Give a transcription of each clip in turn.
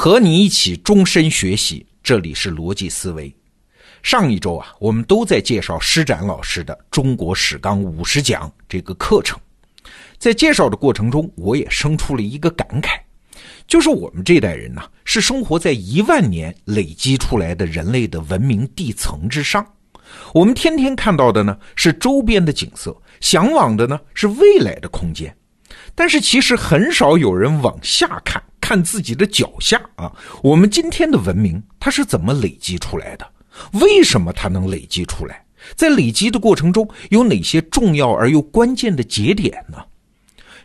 和你一起终身学习，这里是逻辑思维。上一周啊，我们都在介绍施展老师的《中国史纲五十讲》这个课程。在介绍的过程中，我也生出了一个感慨，就是我们这代人呢，是生活在一万年累积出来的人类的文明地层之上。我们天天看到的呢，是周边的景色，向往的呢是未来的空间。但是其实很少有人往下看，看自己的脚下啊。我们今天的文明它是怎么累积出来的？为什么它能累积出来？在累积的过程中有哪些重要而又关键的节点呢？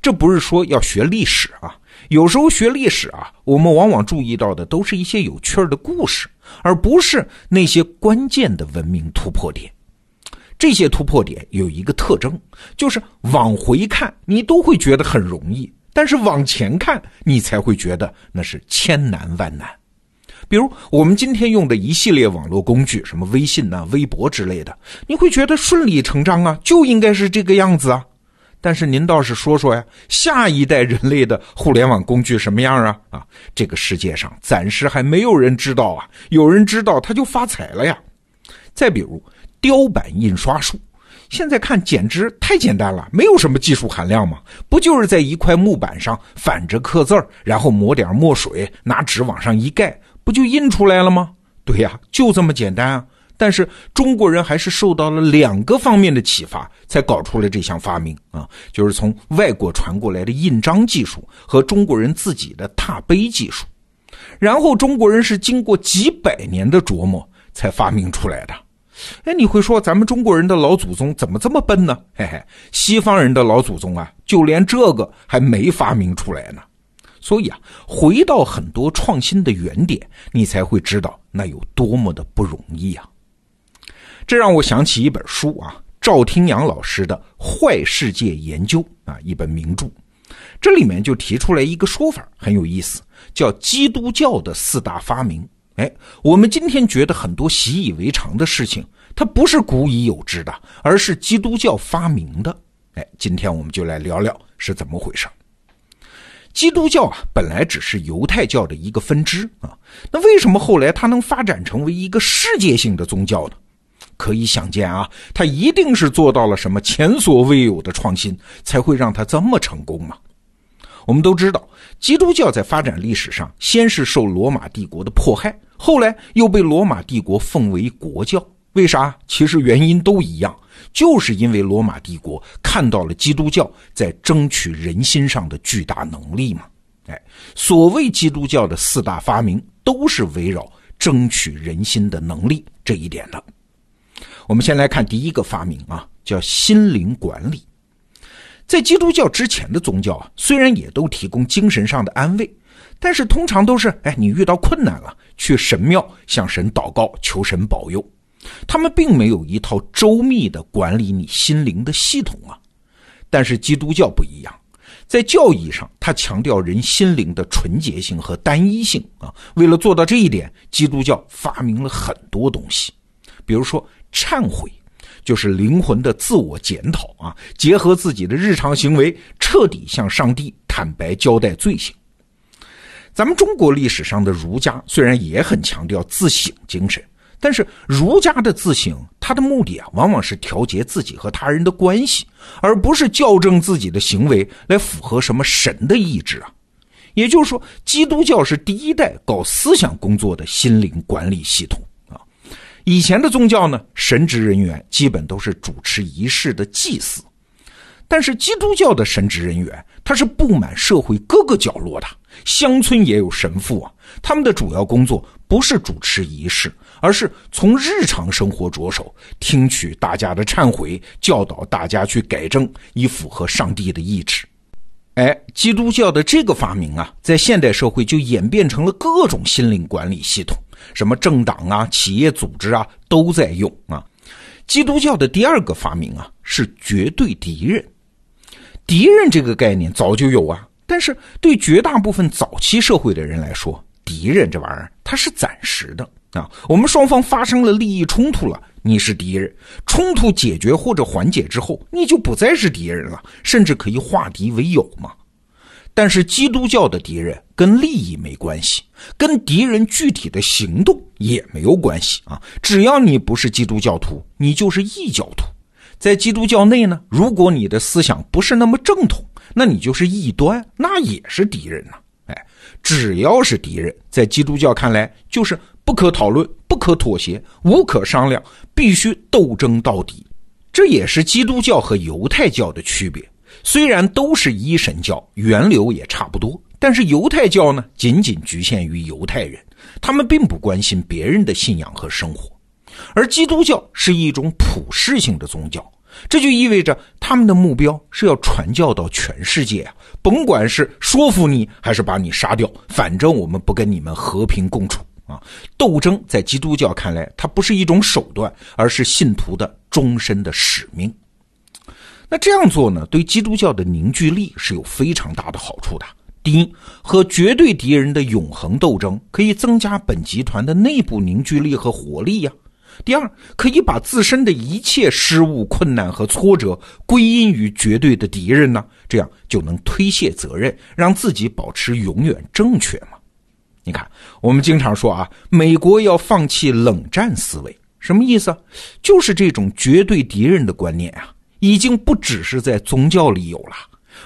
这不是说要学历史啊，有时候学历史啊，我们往往注意到的都是一些有趣儿的故事，而不是那些关键的文明突破点。这些突破点有一个特征，就是往回看你都会觉得很容易，但是往前看你才会觉得那是千难万难。比如我们今天用的一系列网络工具，什么微信呐、微博之类的，你会觉得顺理成章啊，就应该是这个样子啊。但是您倒是说说呀，下一代人类的互联网工具什么样啊？啊，这个世界上暂时还没有人知道啊，有人知道他就发财了呀。再比如。雕版印刷术，现在看简直太简单了，没有什么技术含量嘛，不就是在一块木板上反着刻字儿，然后抹点墨水，拿纸往上一盖，不就印出来了吗？对呀，就这么简单啊！但是中国人还是受到了两个方面的启发，才搞出了这项发明啊，就是从外国传过来的印章技术和中国人自己的拓碑技术，然后中国人是经过几百年的琢磨才发明出来的。哎，你会说咱们中国人的老祖宗怎么这么笨呢？嘿嘿，西方人的老祖宗啊，就连这个还没发明出来呢。所以啊，回到很多创新的原点，你才会知道那有多么的不容易啊。这让我想起一本书啊，赵听阳老师的《坏世界研究》啊，一本名著。这里面就提出来一个说法，很有意思，叫基督教的四大发明。哎，我们今天觉得很多习以为常的事情，它不是古已有之的，而是基督教发明的。哎，今天我们就来聊聊是怎么回事。基督教啊，本来只是犹太教的一个分支啊，那为什么后来它能发展成为一个世界性的宗教呢？可以想见啊，它一定是做到了什么前所未有的创新，才会让它这么成功嘛。我们都知道，基督教在发展历史上，先是受罗马帝国的迫害。后来又被罗马帝国奉为国教，为啥？其实原因都一样，就是因为罗马帝国看到了基督教在争取人心上的巨大能力嘛。哎，所谓基督教的四大发明，都是围绕争取人心的能力这一点的。我们先来看第一个发明啊，叫心灵管理。在基督教之前的宗教啊，虽然也都提供精神上的安慰。但是通常都是，哎，你遇到困难了，去神庙向神祷告，求神保佑。他们并没有一套周密的管理你心灵的系统啊。但是基督教不一样，在教义上，它强调人心灵的纯洁性和单一性啊。为了做到这一点，基督教发明了很多东西，比如说忏悔，就是灵魂的自我检讨啊，结合自己的日常行为，彻底向上帝坦白交代罪行。咱们中国历史上的儒家虽然也很强调自省精神，但是儒家的自省，它的目的啊，往往是调节自己和他人的关系，而不是校正自己的行为来符合什么神的意志啊。也就是说，基督教是第一代搞思想工作的心灵管理系统。以前的宗教呢，神职人员基本都是主持仪式的祭祀，但是基督教的神职人员，他是布满社会各个角落的。乡村也有神父啊，他们的主要工作不是主持仪式，而是从日常生活着手，听取大家的忏悔，教导大家去改正，以符合上帝的意志。哎，基督教的这个发明啊，在现代社会就演变成了各种心灵管理系统，什么政党啊、企业组织啊都在用啊。基督教的第二个发明啊，是绝对敌人。敌人这个概念早就有啊。但是对绝大部分早期社会的人来说，敌人这玩意儿它是暂时的啊。我们双方发生了利益冲突了，你是敌人；冲突解决或者缓解之后，你就不再是敌人了，甚至可以化敌为友嘛。但是基督教的敌人跟利益没关系，跟敌人具体的行动也没有关系啊。只要你不是基督教徒，你就是异教徒。在基督教内呢，如果你的思想不是那么正统，那你就是异端，那也是敌人呐。哎，只要是敌人，在基督教看来就是不可讨论、不可妥协、无可商量，必须斗争到底。这也是基督教和犹太教的区别。虽然都是一神教，源流也差不多，但是犹太教呢，仅仅局限于犹太人，他们并不关心别人的信仰和生活；而基督教是一种普世性的宗教，这就意味着他们的目标是要传教到全世界啊，甭管是说服你还是把你杀掉，反正我们不跟你们和平共处啊！斗争在基督教看来，它不是一种手段，而是信徒的终身的使命。那这样做呢，对基督教的凝聚力是有非常大的好处的。第一，和绝对敌人的永恒斗争，可以增加本集团的内部凝聚力和活力呀。第二，可以把自身的一切失误、困难和挫折归因于绝对的敌人呢，这样就能推卸责任，让自己保持永远正确嘛。你看，我们经常说啊，美国要放弃冷战思维，什么意思？就是这种绝对敌人的观念啊。已经不只是在宗教里有了，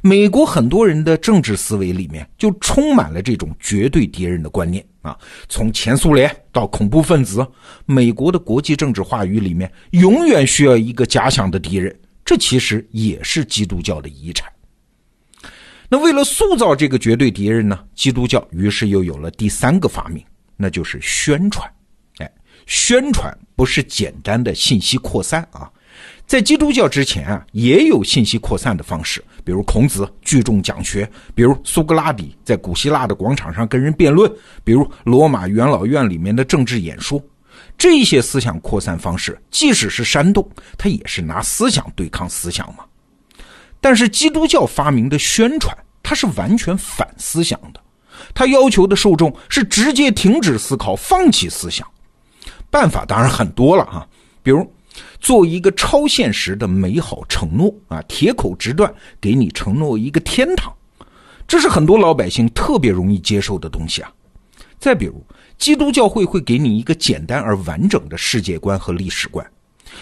美国很多人的政治思维里面就充满了这种绝对敌人的观念啊。从前苏联到恐怖分子，美国的国际政治话语里面永远需要一个假想的敌人，这其实也是基督教的遗产。那为了塑造这个绝对敌人呢，基督教于是又有了第三个发明，那就是宣传。哎，宣传不是简单的信息扩散啊。在基督教之前啊，也有信息扩散的方式，比如孔子聚众讲学，比如苏格拉底在古希腊的广场上跟人辩论，比如罗马元老院里面的政治演说。这些思想扩散方式，即使是煽动，它也是拿思想对抗思想嘛。但是基督教发明的宣传，它是完全反思想的，它要求的受众是直接停止思考，放弃思想。办法当然很多了啊，比如。做一个超现实的美好承诺啊，铁口直断给你承诺一个天堂，这是很多老百姓特别容易接受的东西啊。再比如，基督教会会给你一个简单而完整的世界观和历史观，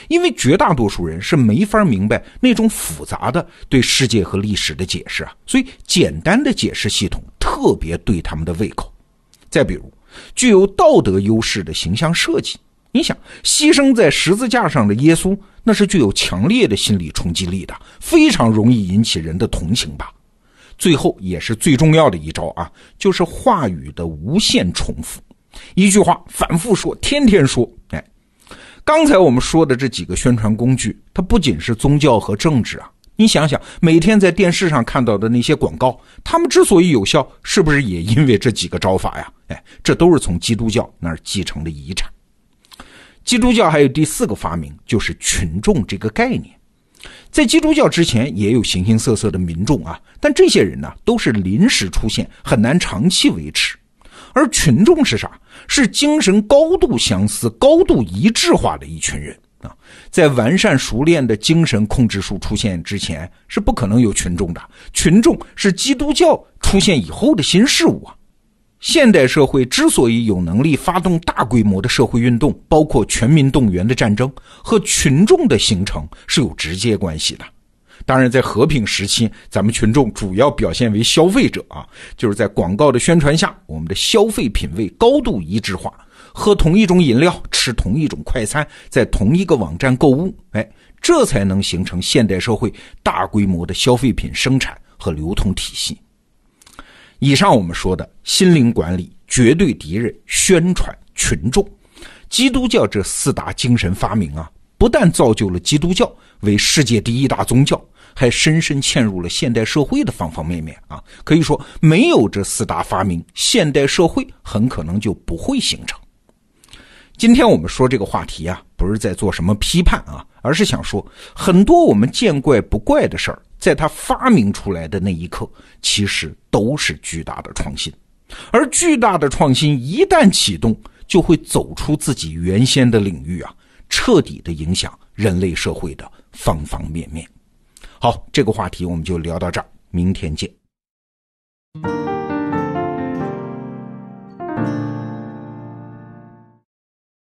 因为绝大多数人是没法明白那种复杂的对世界和历史的解释啊，所以简单的解释系统特别对他们的胃口。再比如，具有道德优势的形象设计。你想牺牲在十字架上的耶稣，那是具有强烈的心理冲击力的，非常容易引起人的同情吧。最后也是最重要的一招啊，就是话语的无限重复，一句话反复说，天天说。哎，刚才我们说的这几个宣传工具，它不仅是宗教和政治啊。你想想，每天在电视上看到的那些广告，他们之所以有效，是不是也因为这几个招法呀？哎，这都是从基督教那儿继承的遗产。基督教还有第四个发明，就是群众这个概念。在基督教之前，也有形形色色的民众啊，但这些人呢，都是临时出现，很难长期维持。而群众是啥？是精神高度相似、高度一致化的一群人啊。在完善熟练的精神控制术出现之前，是不可能有群众的。群众是基督教出现以后的新事物啊。现代社会之所以有能力发动大规模的社会运动，包括全民动员的战争，和群众的形成是有直接关系的。当然，在和平时期，咱们群众主要表现为消费者啊，就是在广告的宣传下，我们的消费品味高度一致化，喝同一种饮料，吃同一种快餐，在同一个网站购物，哎，这才能形成现代社会大规模的消费品生产和流通体系。以上我们说的心灵管理、绝对敌人、宣传、群众、基督教这四大精神发明啊，不但造就了基督教为世界第一大宗教，还深深嵌入了现代社会的方方面面啊。可以说，没有这四大发明，现代社会很可能就不会形成。今天我们说这个话题啊，不是在做什么批判啊，而是想说，很多我们见怪不怪的事儿。在他发明出来的那一刻，其实都是巨大的创新，而巨大的创新一旦启动，就会走出自己原先的领域啊，彻底的影响人类社会的方方面面。好，这个话题我们就聊到这儿，明天见。